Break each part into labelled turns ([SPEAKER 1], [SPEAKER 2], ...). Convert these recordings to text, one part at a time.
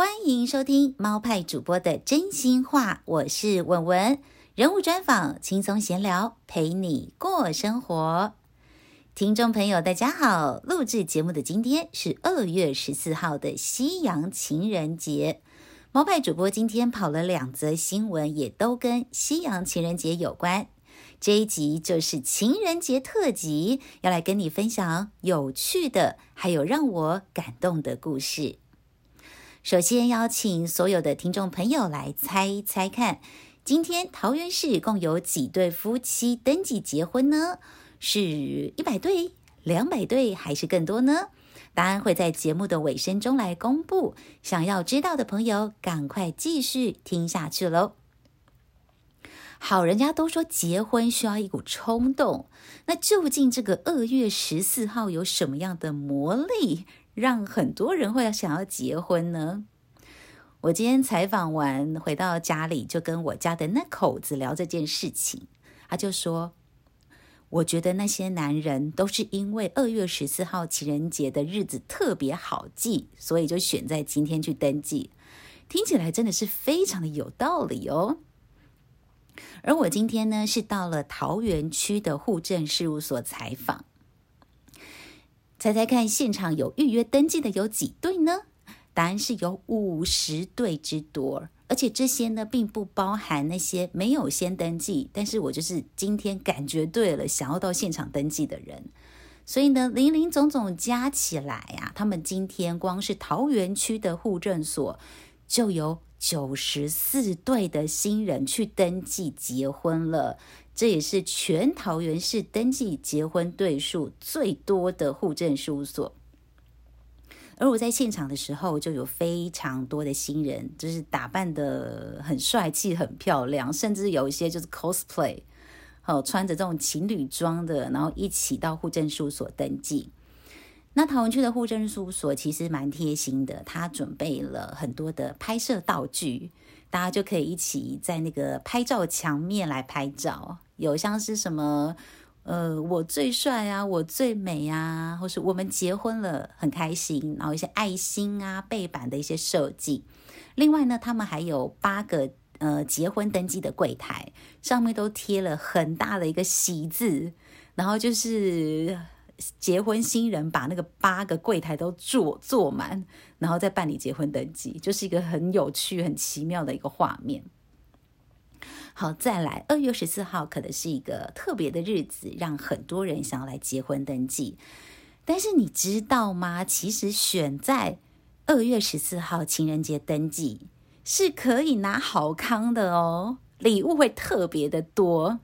[SPEAKER 1] 欢迎收听猫派主播的真心话，我是文文，人物专访，轻松闲聊，陪你过生活。听众朋友，大家好，录制节目的今天是二月十四号的西洋情人节。猫派主播今天跑了两则新闻，也都跟西洋情人节有关。这一集就是情人节特辑，要来跟你分享有趣的，还有让我感动的故事。首先邀请所有的听众朋友来猜一猜看，今天桃园市共有几对夫妻登记结婚呢？是一百对、两百对，还是更多呢？答案会在节目的尾声中来公布。想要知道的朋友，赶快继续听下去喽。好，人家都说结婚需要一股冲动，那究竟这个二月十四号有什么样的魔力？让很多人会想要结婚呢？我今天采访完回到家里，就跟我家的那口子聊这件事情。他就说：“我觉得那些男人都是因为二月十四号情人节的日子特别好记，所以就选在今天去登记。听起来真的是非常的有道理哦。”而我今天呢，是到了桃园区的户政事务所采访。猜猜看，现场有预约登记的有几对呢？答案是有五十对之多，而且这些呢，并不包含那些没有先登记，但是我就是今天感觉对了，想要到现场登记的人。所以呢，林林总总加起来啊，他们今天光是桃园区的户政所就有九十四对的新人去登记结婚了。这也是全桃园市登记结婚对数最多的户政事务所，而我在现场的时候，就有非常多的新人，就是打扮得很帅气、很漂亮，甚至有一些就是 cosplay，哦，穿着这种情侣装的，然后一起到户政事务所登记。那桃园区的户政事务所其实蛮贴心的，他准备了很多的拍摄道具，大家就可以一起在那个拍照墙面来拍照。有像是什么，呃，我最帅啊，我最美啊，或是我们结婚了，很开心。然后一些爱心啊，背板的一些设计。另外呢，他们还有八个呃结婚登记的柜台，上面都贴了很大的一个喜字。然后就是结婚新人把那个八个柜台都坐坐满，然后再办理结婚登记，就是一个很有趣、很奇妙的一个画面。好，再来，二月十四号可能是一个特别的日子，让很多人想要来结婚登记。但是你知道吗？其实选在二月十四号情人节登记是可以拿好康的哦，礼物会特别的多。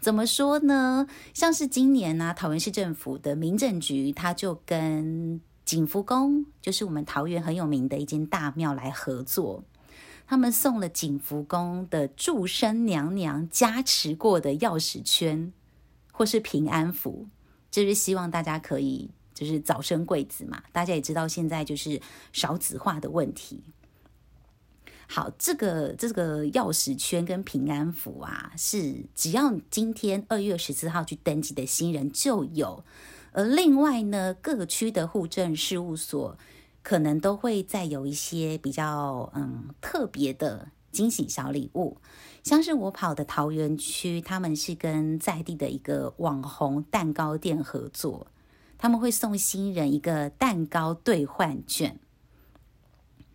[SPEAKER 1] 怎么说呢？像是今年呢、桃园市政府的民政局，他就跟景福宫，就是我们桃园很有名的一间大庙来合作。他们送了景福宫的祝生娘娘加持过的钥匙圈，或是平安符，就是希望大家可以就是早生贵子嘛。大家也知道现在就是少子化的问题。好，这个这个钥匙圈跟平安符啊，是只要今天二月十四号去登记的新人就有。而另外呢，各区的户政事务所。可能都会再有一些比较嗯特别的惊喜小礼物，像是我跑的桃园区，他们是跟在地的一个网红蛋糕店合作，他们会送新人一个蛋糕兑换券，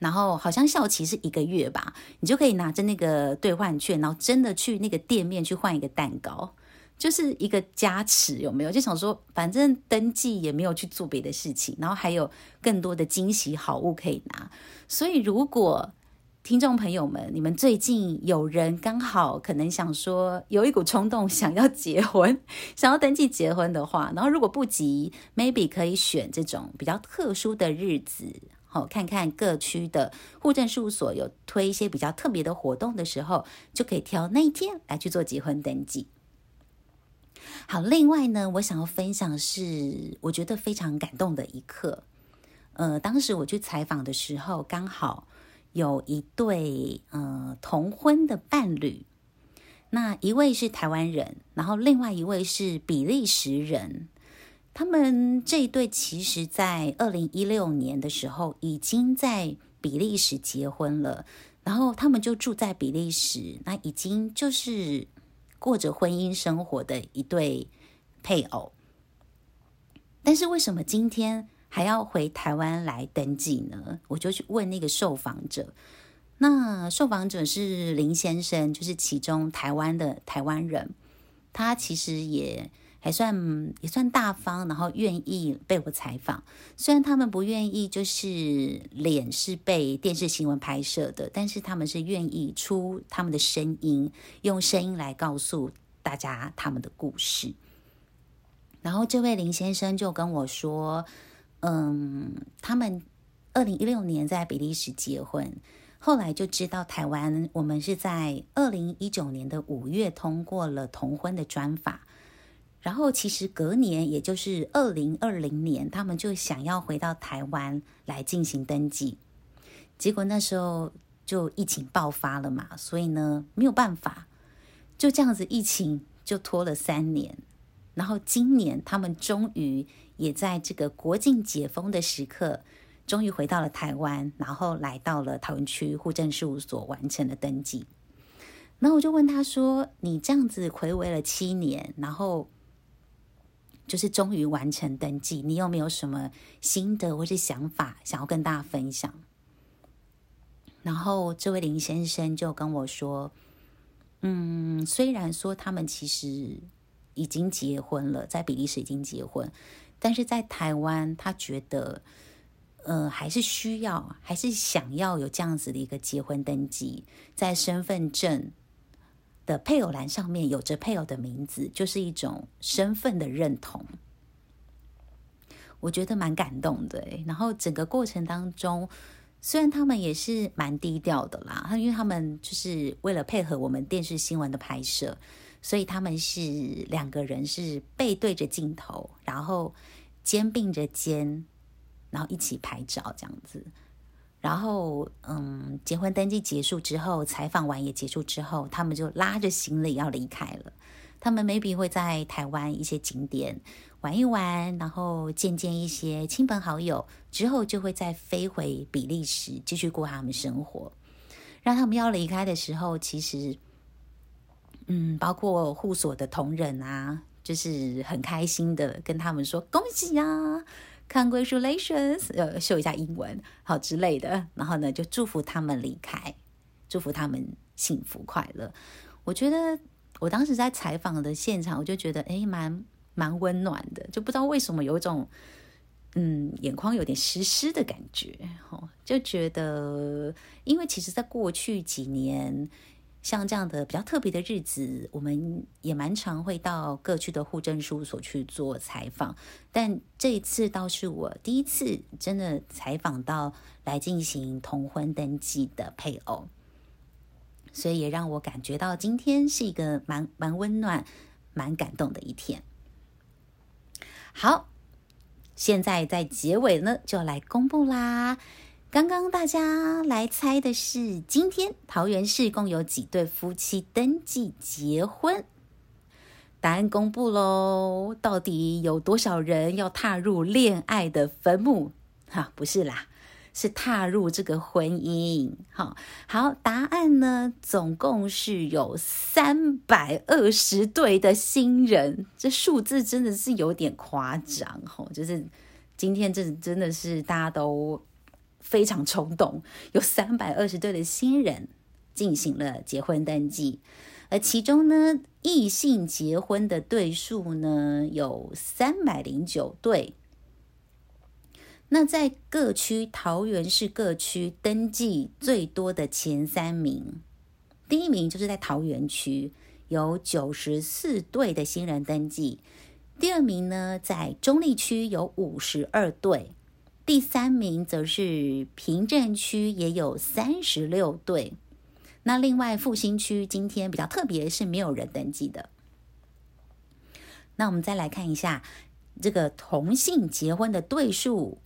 [SPEAKER 1] 然后好像效期是一个月吧，你就可以拿着那个兑换券，然后真的去那个店面去换一个蛋糕。就是一个加持，有没有？就想说，反正登记也没有去做别的事情，然后还有更多的惊喜好物可以拿。所以，如果听众朋友们，你们最近有人刚好可能想说有一股冲动想要结婚，想要登记结婚的话，然后如果不急，maybe 可以选这种比较特殊的日子，好，看看各区的户政事务所有推一些比较特别的活动的时候，就可以挑那一天来去做结婚登记。好，另外呢，我想要分享是我觉得非常感动的一刻。呃，当时我去采访的时候，刚好有一对呃同婚的伴侣，那一位是台湾人，然后另外一位是比利时人。他们这一对其实在二零一六年的时候已经在比利时结婚了，然后他们就住在比利时，那已经就是过着婚姻生活的一对配偶。但是为什么今天还要回台湾来登记呢？我就去问那个受访者，那受访者是林先生，就是其中台湾的台湾人，他其实也。还算也算大方，然后愿意被我采访。虽然他们不愿意，就是脸是被电视新闻拍摄的，但是他们是愿意出他们的声音，用声音来告诉大家他们的故事。然后这位林先生就跟我说：“嗯，他们二零一六年在比利时结婚，后来就知道台湾，我们是在二零一九年的五月通过了同婚的专法。”然后其实隔年，也就是二零二零年，他们就想要回到台湾来进行登记，结果那时候就疫情爆发了嘛，所以呢没有办法，就这样子疫情就拖了三年。然后今年他们终于也在这个国境解封的时刻，终于回到了台湾，然后来到了桃园区户政事务所完成了登记。然后我就问他说：“你这样子睽违了七年，然后？”就是终于完成登记，你有没有什么心得或是想法想要跟大家分享？然后这位林先生就跟我说：“嗯，虽然说他们其实已经结婚了，在比利时已经结婚，但是在台湾，他觉得，呃，还是需要，还是想要有这样子的一个结婚登记，在身份证。”的配偶栏上面有着配偶的名字，就是一种身份的认同。我觉得蛮感动的。然后整个过程当中，虽然他们也是蛮低调的啦，因为他们就是为了配合我们电视新闻的拍摄，所以他们是两个人是背对着镜头，然后肩并着肩，然后一起拍照这样子。然后，嗯，结婚登记结束之后，采访完也结束之后，他们就拉着行李要离开了。他们 maybe 会在台湾一些景点玩一玩，然后见见一些亲朋好友，之后就会再飞回比利时继续过他们生活。让他们要离开的时候，其实，嗯，包括护所的同仁啊，就是很开心的跟他们说恭喜呀。Congratulations，呃，秀一下英文，好之类的。然后呢，就祝福他们离开，祝福他们幸福快乐。我觉得我当时在采访的现场，我就觉得哎，蛮蛮温暖的，就不知道为什么有一种嗯，眼眶有点湿湿的感觉。哦，就觉得，因为其实，在过去几年。像这样的比较特别的日子，我们也蛮常会到各区的户政事务所去做采访，但这一次倒是我第一次真的采访到来进行同婚登记的配偶，所以也让我感觉到今天是一个蛮蛮温暖、蛮感动的一天。好，现在在结尾呢，就来公布啦。刚刚大家来猜的是，今天桃园市共有几对夫妻登记结婚？答案公布喽！到底有多少人要踏入恋爱的坟墓？哈，不是啦，是踏入这个婚姻。好，好，答案呢，总共是有三百二十对的新人，这数字真的是有点夸张哈。就是今天这真的是大家都。非常冲动，有三百二十对的新人进行了结婚登记，而其中呢，异性结婚的对数呢有三百零九对。那在各区，桃园市各区登记最多的前三名，第一名就是在桃园区，有九十四对的新人登记；第二名呢，在中坜区有五十二对。第三名则是平镇区，也有三十六对。那另外复兴区今天比较特别，是没有人登记的。那我们再来看一下这个同性结婚的对数，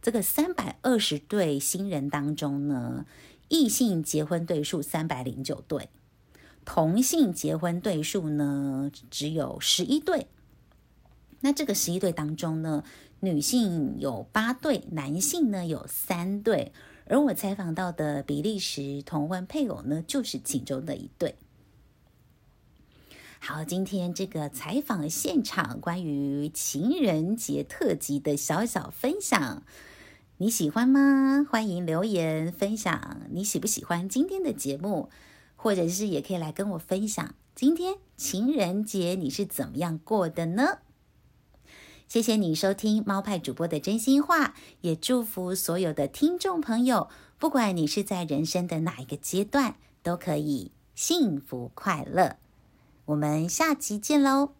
[SPEAKER 1] 这个三百二十对新人当中呢，异性结婚对数三百零九对，同性结婚对数呢只有十一对。那这个十一对当中呢，女性有八对，男性呢有三对，而我采访到的比利时同婚配偶呢，就是其中的一对。好，今天这个采访现场关于情人节特辑的小小分享，你喜欢吗？欢迎留言分享你喜不喜欢今天的节目，或者是也可以来跟我分享今天情人节你是怎么样过的呢？谢谢你收听猫派主播的真心话，也祝福所有的听众朋友，不管你是在人生的哪一个阶段，都可以幸福快乐。我们下期见喽！